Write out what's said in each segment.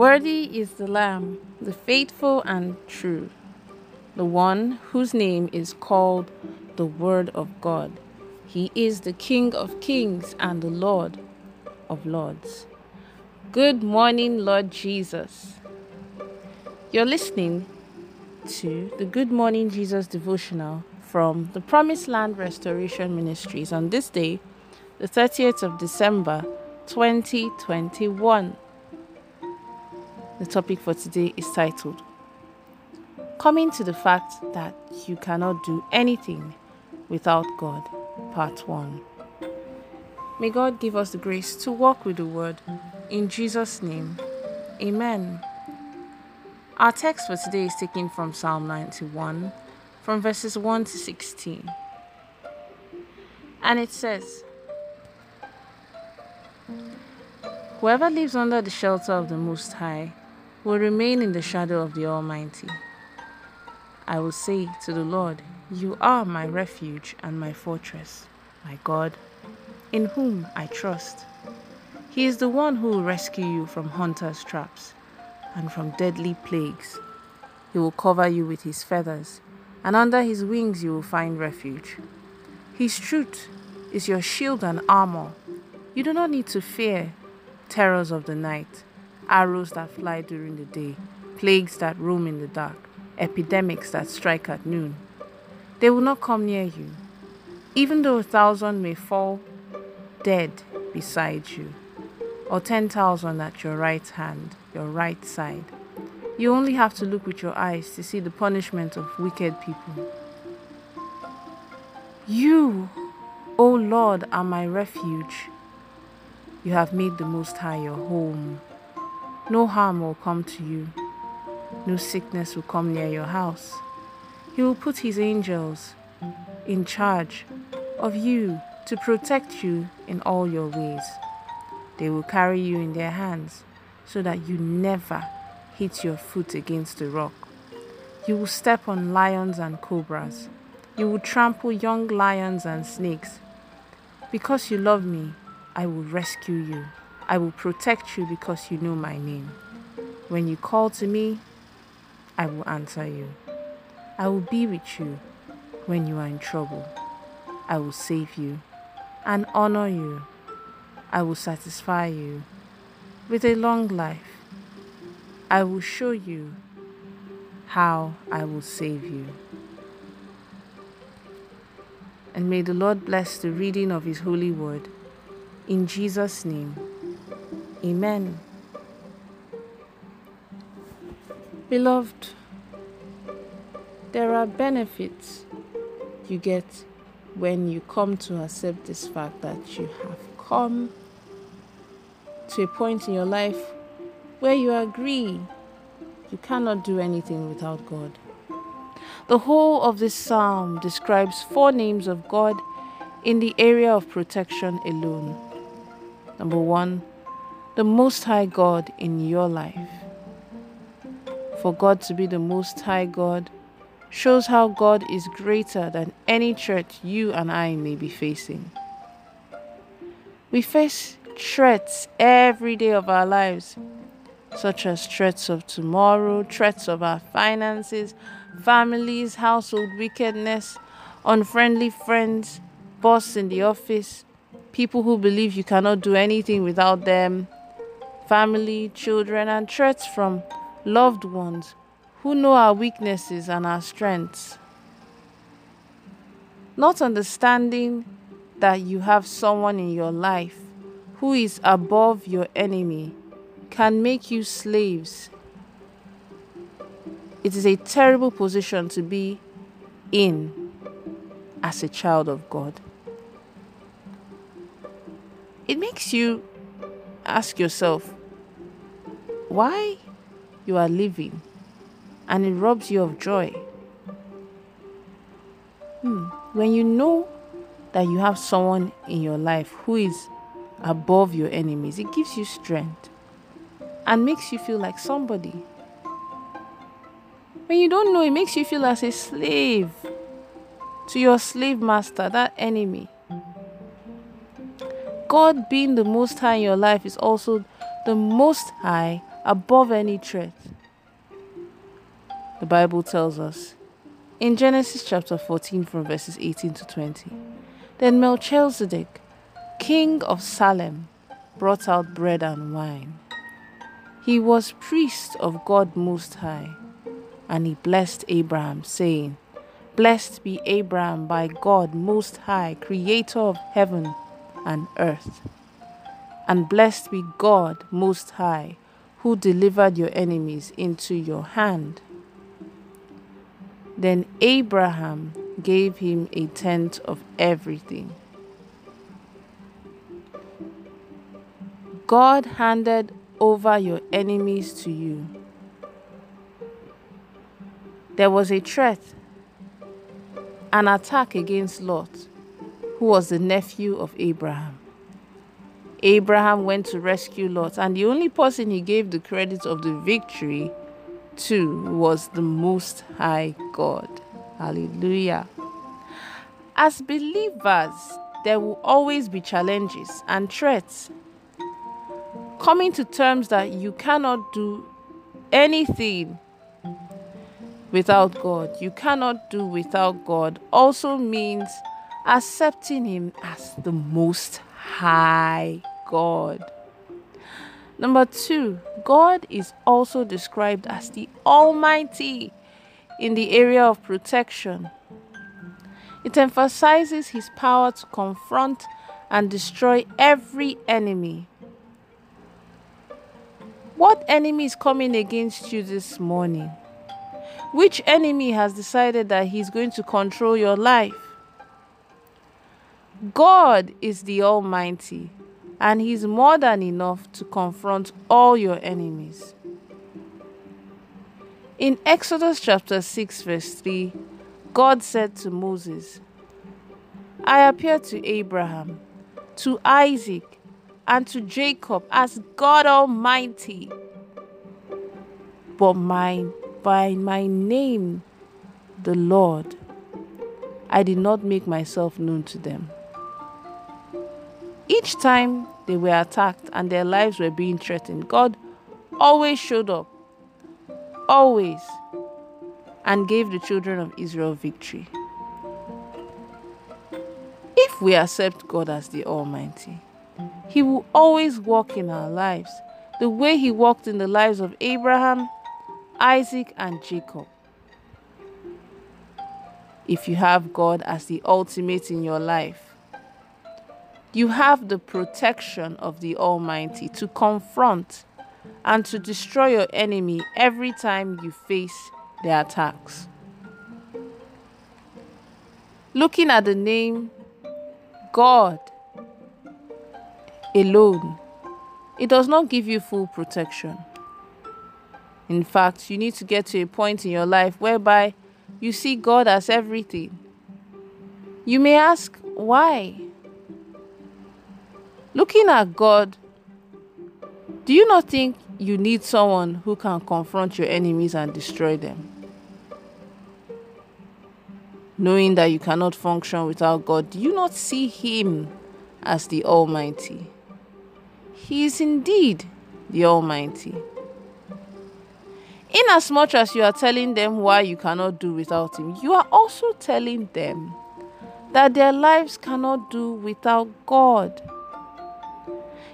Worthy is the Lamb, the faithful and true, the one whose name is called the Word of God. He is the King of kings and the Lord of lords. Good morning, Lord Jesus. You're listening to the Good Morning Jesus devotional from the Promised Land Restoration Ministries on this day, the 30th of December 2021. The topic for today is titled Coming to the Fact That You Cannot Do Anything Without God, Part 1. May God give us the grace to walk with the Word. In Jesus' name, Amen. Our text for today is taken from Psalm 91, from verses 1 to 16. And it says, Whoever lives under the shelter of the Most High will remain in the shadow of the Almighty. I will say to the Lord, You are my refuge and my fortress, my God, in whom I trust. He is the one who will rescue you from hunters' traps and from deadly plagues. He will cover you with his feathers, and under his wings you will find refuge. His truth is your shield and armor. You do not need to fear terrors of the night arrows that fly during the day, plagues that roam in the dark, epidemics that strike at noon. They will not come near you, even though a thousand may fall dead beside you, or ten thousand at your right hand, your right side. You only have to look with your eyes to see the punishment of wicked people. You, O Lord, are my refuge. You have made the Most High your home. No harm will come to you, no sickness will come near your house. He will put his angels in charge of you to protect you in all your ways. They will carry you in their hands so that you never hit your foot against a rock. You will step on lions and cobras. You will trample young lions and snakes. Because you love me, I will rescue you. I will protect you because you know my name. When you call to me, I will answer you. I will be with you when you are in trouble. I will save you and honor you. I will satisfy you with a long life. I will show you how I will save you. And may the Lord bless the reading of His holy word. In Jesus' name. Amen. Beloved, there are benefits you get when you come to accept this fact that you have come to a point in your life where you agree you cannot do anything without God. The whole of this psalm describes four names of God in the area of protection alone. Number one, the Most High God in your life. For God to be the Most High God shows how God is greater than any threat you and I may be facing. We face threats every day of our lives, such as threats of tomorrow, threats of our finances, families, household wickedness, unfriendly friends, boss in the office, people who believe you cannot do anything without them, family, children, and threats from loved ones who know our weaknesses and our strengths. Not understanding that you have someone in your life who is above your enemy can make you slaves. It is a terrible position to be in as a child of God. It makes you ask yourself, why you are living and it robs you of joy. Hmm. When you know that you have someone in your life who is above your enemies, it gives you strength and makes you feel like somebody. When you don't know, it makes you feel as a slave to your slave master, that enemy. God being the most high in your life is also the most high above any threat. The Bible tells us in Genesis chapter 14, from verses 18 to 20. Then Melchizedek, king of Salem, brought out bread and wine. He was priest of God Most High, and he blessed Abraham, saying, Blessed be Abraham by God Most High, creator of heaven and earth. And blessed be God Most High, who delivered your enemies into your hand. Then Abraham gave him a tenth of everything. God handed over your enemies to you. There was a threat, an attack against Lot, who was the nephew of Abraham. Abraham went to rescue Lot, and the only person he gave the credit of the victory to was the Most High God. Hallelujah. As believers, there will always be challenges and threats. Coming to terms that you cannot do anything without God, you cannot do without God, also means accepting Him as the Most High God. Number two, God is also described as the Almighty in the area of protection. It emphasizes his power to confront and destroy every enemy. What enemy is coming against you this morning? Which enemy has decided that he's going to control your life? God is the Almighty and He's more than enough to confront all your enemies. In Exodus chapter 6, verse 3, God said to Moses, I appeared to Abraham, to Isaac, and to Jacob as God Almighty. But by my name, the Lord, I did not make myself known to them. Each time they were attacked and their lives were being threatened, God always showed up, always, and gave the children of Israel victory. If we accept God as the Almighty, He will always walk in our lives the way He walked in the lives of Abraham, Isaac, and Jacob. If you have God as the ultimate in your life, you have the protection of the Almighty to confront and to destroy your enemy every time you face their attacks. Looking at the name God alone, it does not give you full protection. In fact, you need to get to a point in your life whereby you see God as everything. You may ask, why? Looking at God, do you not think you need someone who can confront your enemies and destroy them? Knowing that you cannot function without God, do you not see Him as the Almighty? He is indeed the Almighty. Inasmuch as you are telling them why you cannot do without Him, you are also telling them that their lives cannot do without God.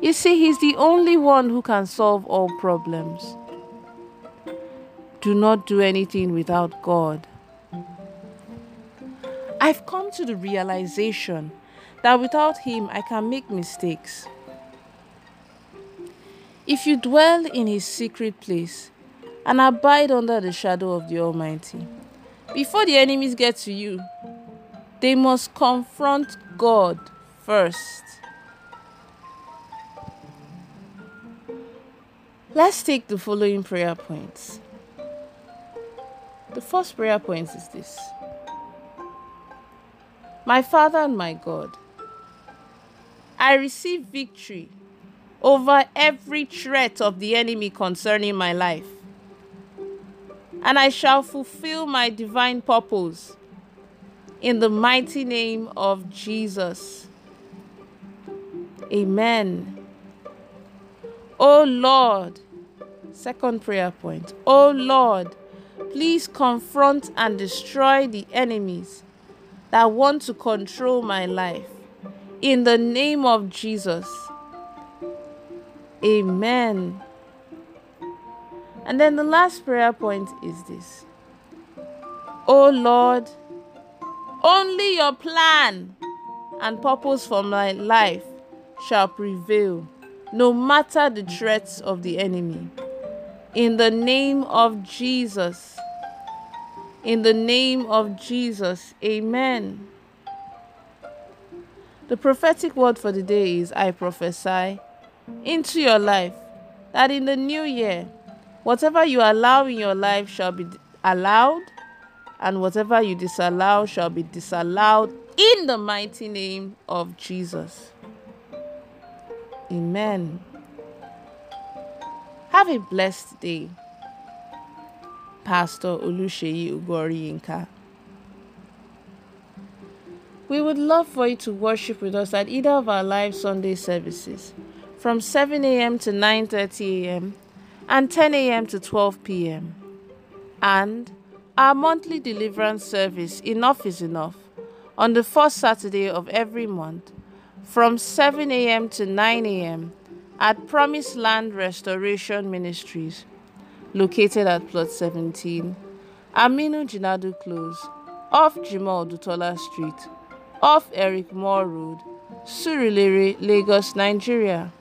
You see, He's the only one who can solve all problems. Do not do anything without God. I've come to the realization that without Him, I can make mistakes. If you dwell in His secret place and abide under the shadow of the Almighty, before the enemies get to you, they must confront God first. Let's take the following prayer points. The first prayer point is this My Father and my God, I receive victory over every threat of the enemy concerning my life, and I shall fulfill my divine purpose in the mighty name of Jesus. Amen. O Lord, Second prayer point. Oh Lord, please confront and destroy the enemies that want to control my life. In the name of Jesus. Amen. And then the last prayer point is this Oh Lord, only your plan and purpose for my life shall prevail, no matter the threats of the enemy. In the name of Jesus. In the name of Jesus. Amen. The prophetic word for the day is I prophesy into your life that in the new year, whatever you allow in your life shall be allowed, and whatever you disallow shall be disallowed in the mighty name of Jesus. Amen. Have a blessed day. Pastor Olusheyi Ugoriyinka. We would love for you to worship with us at either of our live Sunday services from 7 a.m. to 9:30 a.m. and 10 a.m. to 12 p.m. And our monthly deliverance service Enough is Enough on the first Saturday of every month from 7 a.m. to 9 a.m. at Promised Land Restoration Ministries, located at Plot 17, Aminu Jinadu Close, off Jimoh Dutola Street, off Eric Moore Road, Surulere, Lagos, Nigeria.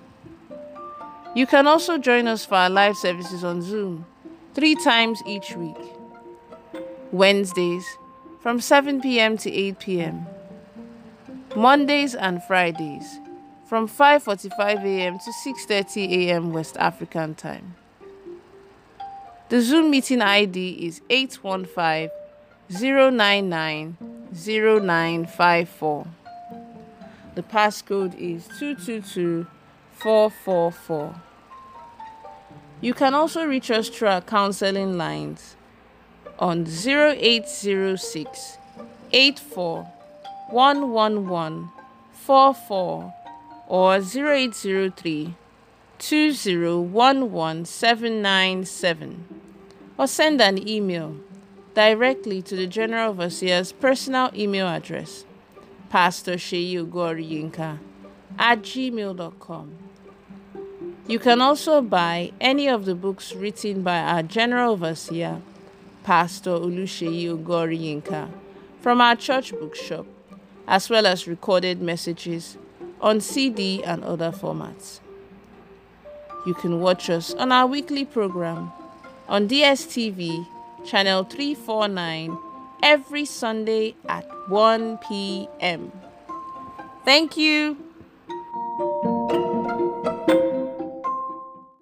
You can also join us for our live services on Zoom three times each week. Wednesdays from 7 p.m. to 8 p.m. Mondays and Fridays from 5:45 a.m. to 6:30 a.m. West African time. The Zoom meeting ID is 815 099 0954. The passcode is 222444. You can also reach us through our counseling lines on 0806 84 11144 or 0803 2011797 or send an email directly to the General Overseer's personal email address, Pastor Yinka at gmail.com. You can also buy any of the books written by our General Overseer, Pastor Olusheyi Yinka, from our church bookshop, as well as recorded messages on CD and other formats. You can watch us on our weekly program on DSTV channel 349 every Sunday at 1 p.m. Thank you.